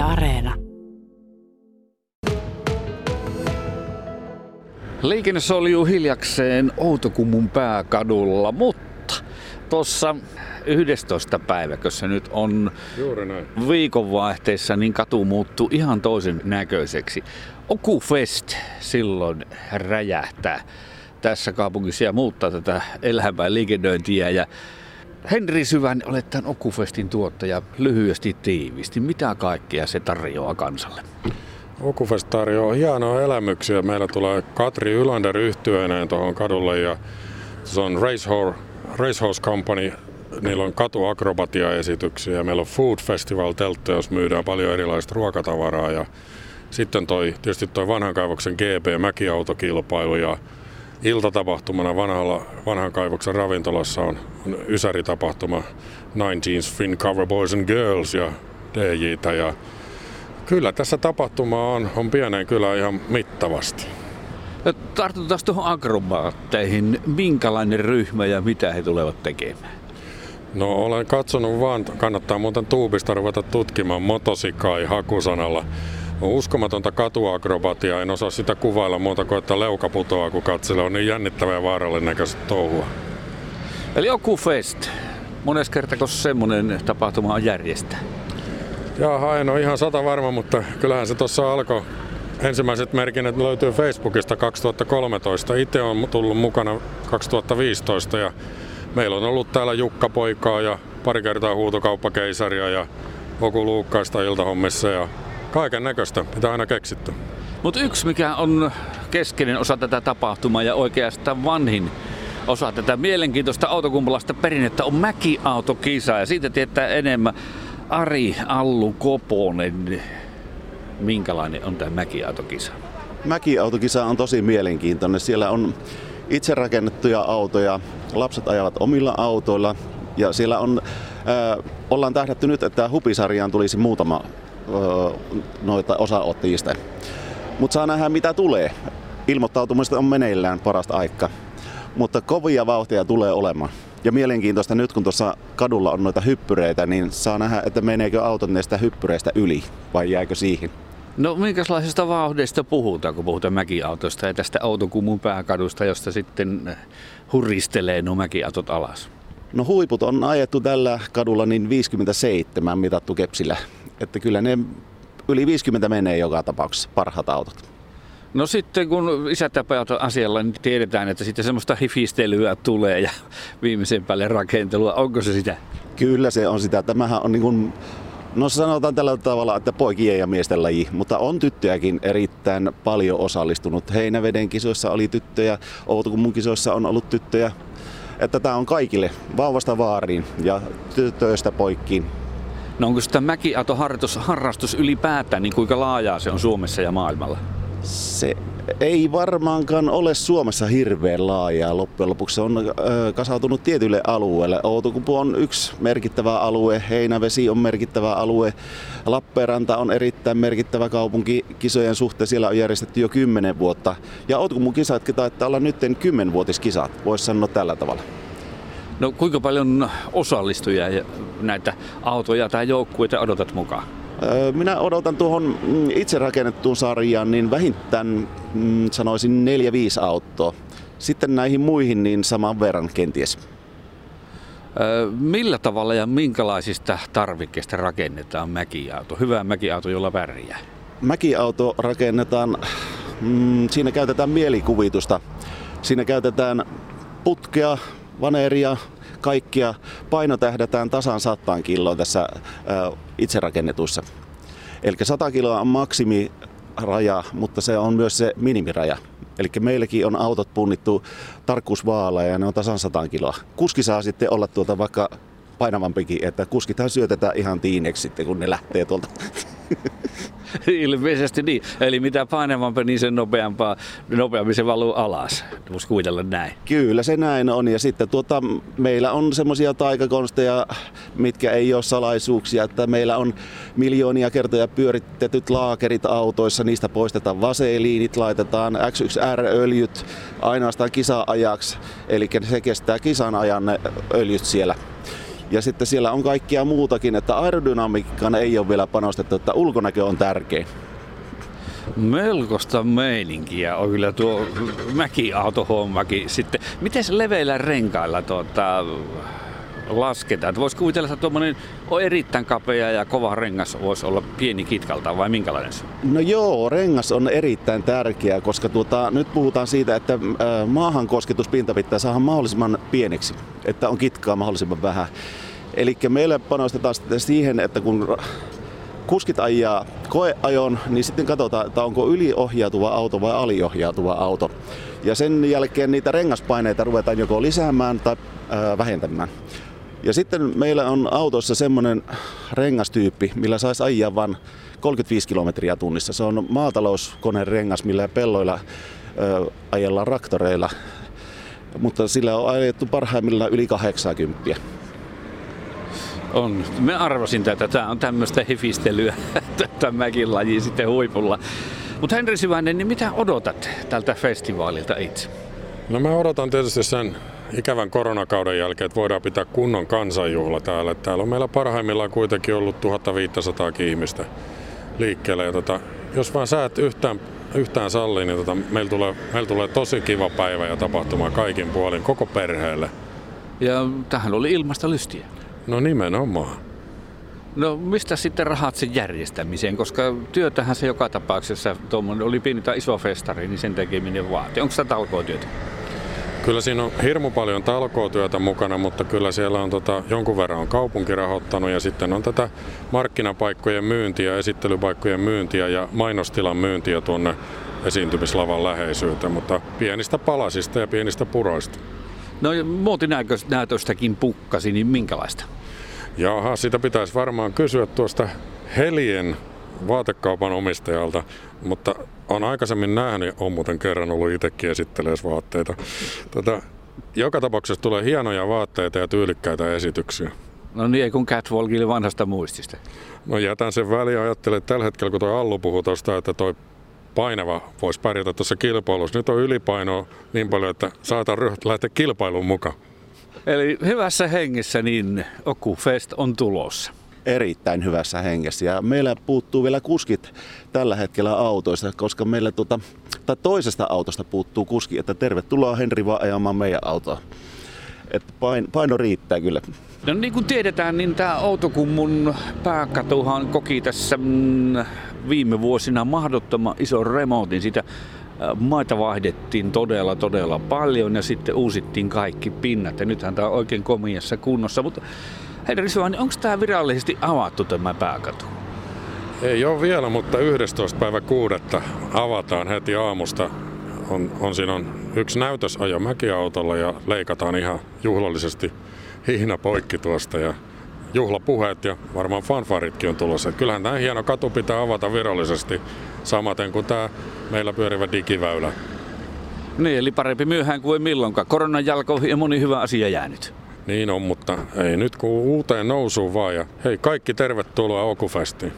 Yle Areena. Liikenne soljuu hiljakseen Outokummun pääkadulla, mutta tuossa 11. päivä, kun se nyt on Juuri näin. viikonvaihteessa, niin katu muuttuu ihan toisen näköiseksi. Okufest silloin räjähtää tässä kaupungissa ja muuttaa tätä elämää liikennöintiä. Ja Henri Syvän, olet tämän Okufestin tuottaja lyhyesti tiivisti. Mitä kaikkea se tarjoaa kansalle? Okufest tarjoaa hienoja elämyksiä. Meillä tulee Katri Ylander yhtyeeneen tuohon kadulle ja se on Racehorse, Racehorse Company. Niillä on katuakrobatia-esityksiä meillä on Food Festival teltta, jos myydään paljon erilaista ruokatavaraa. Ja sitten toi, tietysti toi vanhan kaivoksen GP mäkiautokilpailu ja iltatapahtumana vanhalla, vanhan kaivoksen ravintolassa on, on ysäritapahtuma 19 Fin Cover Boys and Girls ja DJtä ja Kyllä tässä tapahtuma on, on pieneen kyllä ihan mittavasti. Tartutaan tuohon akrobaatteihin. Minkälainen ryhmä ja mitä he tulevat tekemään? No olen katsonut vaan, kannattaa muuten tuubista ruveta tutkimaan motosikai hakusanalla. On uskomatonta katuakrobatiaa, en osaa sitä kuvailla muuta kuin, että leuka putoaa, kun katselee. On niin jännittävää ja vaarallinen näköistä touhua. Eli joku fest. Mones kertako semmoinen tapahtuma on järjestää? Jaha, en ole ihan sata varma, mutta kyllähän se tuossa alkoi. Ensimmäiset merkinnät löytyy Facebookista 2013. Itse on tullut mukana 2015 ja meillä on ollut täällä Jukka Poikaa ja pari kertaa huutokauppakeisaria ja Oku Luukkaista iltahommissa ja kaiken näköistä, mitä aina keksitty. Mutta yksi, mikä on keskeinen osa tätä tapahtumaa ja oikeastaan vanhin osa tätä mielenkiintoista autokumpalaista perinnettä on mäkiautokisa ja siitä tietää enemmän Ari Allu Koponen. Minkälainen on tämä mäkiautokisa? Mäkiautokisa on tosi mielenkiintoinen. Siellä on itse rakennettuja autoja, lapset ajavat omilla autoilla ja siellä on, äh, ollaan tähdätty nyt, että Hupisarjaan tulisi muutama noita osaottajista. Mutta saa nähdä mitä tulee. Ilmoittautumista on meneillään parasta aikaa. Mutta kovia vauhtia tulee olemaan. Ja mielenkiintoista nyt, kun tuossa kadulla on noita hyppyreitä, niin saa nähdä, että meneekö autot näistä hyppyreistä yli vai jääkö siihen. No minkälaisesta vauhdista puhutaan, kun puhutaan mäkiautosta ja tästä autokumun pääkadusta, josta sitten huristelee nuo mäkiautot alas? No huiput on ajettu tällä kadulla niin 57 mitattu kepsillä. Että kyllä ne yli 50 menee joka tapauksessa parhaat autot. No sitten kun isät ja pojat on asialla, niin tiedetään, että sitten semmoista hifistelyä tulee ja viimeisen päälle rakentelua. Onko se sitä? Kyllä se on sitä. Tämähän on niin kuin, no sanotaan tällä tavalla, että poikien ja miesten laji, mutta on tyttöjäkin erittäin paljon osallistunut. Heinäveden kisoissa oli tyttöjä, Outokummun kisoissa on ollut tyttöjä. Että tämä on kaikille vauvasta vaariin ja tytöistä poikkiin. No onko sitä mäkiautoharrastus harrastus ylipäätään, niin kuinka laajaa se on Suomessa ja maailmalla? Se ei varmaankaan ole Suomessa hirveän laajaa loppujen lopuksi. Se on kasautunut tietyille alueille. Outokumpu on yksi merkittävä alue, Heinävesi on merkittävä alue, Lappeenranta on erittäin merkittävä kaupunki kisojen suhteen. Siellä on järjestetty jo kymmenen vuotta. Ja Outokumpun kisatkin taitaa olla nyt kymmenvuotiskisat, voisi sanoa tällä tavalla. No kuinka paljon osallistujia ja näitä autoja tai joukkueita odotat mukaan? Minä odotan tuohon itse rakennettuun sarjaan niin vähintään mm, sanoisin 4-5 autoa. Sitten näihin muihin niin saman verran kenties. Millä tavalla ja minkälaisista tarvikkeista rakennetaan mäkiauto? Hyvä mäkiauto, jolla pärjää. Mäkiauto rakennetaan, mm, siinä käytetään mielikuvitusta. Siinä käytetään putkea, vaneeria, kaikkia. Paino tähdätään tasan 100 kiloa tässä itse rakennetuissa. Eli 100 kiloa on maksimiraja, mutta se on myös se minimiraja. Eli meilläkin on autot punnittu tarkkuusvaaleja ja ne on tasan 100 kiloa. Kuski saa sitten olla tuota vaikka painavampikin, että kuskithan syötetään ihan tiineksi sitten, kun ne lähtee tuolta. Ilmeisesti niin. Eli mitä painavampi, niin sen nopeampaa, nopeammin se valuu alas. Voisi kuvitella näin. Kyllä se näin on. Ja sitten tuota, meillä on semmoisia taikakonsteja, mitkä ei ole salaisuuksia, että meillä on miljoonia kertoja pyöritetyt laakerit autoissa, niistä poistetaan vaseeliinit, laitetaan X1R-öljyt ainoastaan kisa-ajaksi, eli se kestää kisan ajan ne öljyt siellä. Ja sitten siellä on kaikkia muutakin, että aerodynamiikkaan ei ole vielä panostettu, että ulkonäkö on tärkein. Melkoista meininkiä on kyllä tuo mäkiautohommakin. Sitten, miten leveillä renkailla tuota, lasketaan? Voisi kuvitella, että tuommoinen on erittäin kapea ja kova rengas voisi olla pieni kitkalta vai minkälainen se No joo, rengas on erittäin tärkeä, koska tuota, nyt puhutaan siitä, että maahan kosketuspinta pitää saada mahdollisimman pieneksi, että on kitkaa mahdollisimman vähän. Eli meillä panostetaan siihen, että kun kuskit ajaa koeajon, niin sitten katsotaan, että onko yliohjautuva auto vai aliohjautuva auto. Ja sen jälkeen niitä rengaspaineita ruvetaan joko lisäämään tai vähentämään. Ja sitten meillä on autossa semmoinen rengastyyppi, millä saisi ajaa vain 35 kilometriä tunnissa. Se on maatalouskoneen rengas, millä pelloilla ö, ajellaan raktoreilla. Mutta sillä on ajettu parhaimmillaan yli 80. On. Me arvasin tätä. Tämä on tämmöistä hefistelyä tämäkin laji sitten huipulla. Mutta Henri Syvänen, niin mitä odotat tältä festivaalilta itse? No mä odotan tietysti sen ikävän koronakauden jälkeen, että voidaan pitää kunnon kansanjuhla täällä. Täällä on meillä parhaimmillaan kuitenkin ollut 1500 ihmistä liikkeelle. Ja tota, jos vaan säät yhtään, yhtään sallii, niin tota, meillä, tulee, meillä tulee tosi kiva päivä ja tapahtuma kaikin puolin, koko perheelle. Ja tähän oli ilmasta lystiä. No nimenomaan. No mistä sitten rahat sen järjestämiseen, koska työtähän se joka tapauksessa, tuommoinen oli pieni tai iso festari, niin sen tekeminen vaatii. Onko sitä talkootyötä? Kyllä siinä on hirmu paljon talkootyötä mukana, mutta kyllä siellä on tota, jonkun verran on kaupunki rahoittanut ja sitten on tätä markkinapaikkojen myyntiä, esittelypaikkojen myyntiä ja mainostilan myyntiä tuonne esiintymislavan läheisyyteen, mutta pienistä palasista ja pienistä puroista. No muotinäytöstäkin pukkasi, niin minkälaista? Jaha, sitä pitäisi varmaan kysyä tuosta Helien vaatekaupan omistajalta, mutta on aikaisemmin nähnyt, on muuten kerran ollut itsekin esitteleessä vaatteita. Tota, joka tapauksessa tulee hienoja vaatteita ja tyylikkäitä esityksiä. No niin, ei kun Catwalkille vanhasta muistista. No jätän sen väliin ja ajattelen, että tällä hetkellä kun tuo Allu puhuu tuosta, että toi painava voisi pärjätä tuossa kilpailussa. Nyt on ylipainoa niin paljon, että saatan lähteä kilpailuun mukaan. Eli hyvässä hengessä niin Oku Fest on tulossa erittäin hyvässä hengessä. Ja meillä puuttuu vielä kuskit tällä hetkellä autoista, koska meillä tuota, tai toisesta autosta puuttuu kuski, että tervetuloa Henri vaan ajamaan meidän autoa. Että paino, paino riittää kyllä. No niin kuin tiedetään, niin tämä Outokummun pääkatuhan koki tässä mm, viime vuosina mahdottoman ison remontin. Sitä maita vaihdettiin todella, todella paljon ja sitten uusittiin kaikki pinnat. Ja nythän tämä on oikein komiassa kunnossa. Mutta Henri Suoni, onko tämä virallisesti avattu tämä pääkatu? Ei ole vielä, mutta 11. päivä kuudetta avataan heti aamusta. On, on, siinä on yksi näytösajo mäkiautolla ja leikataan ihan juhlallisesti hihna poikki tuosta ja juhlapuheet ja varmaan fanfaritkin on tulossa. Et kyllähän tämä hieno katu pitää avata virallisesti samaten kuin tämä meillä pyörivä digiväylä. Niin, eli parempi myöhään kuin milloinkaan. Koronan jalkoihin ja moni hyvä asia jäänyt. Niin on, mutta ei nyt kun uuteen nousuun vaan. Ja hei, kaikki tervetuloa Okufestiin.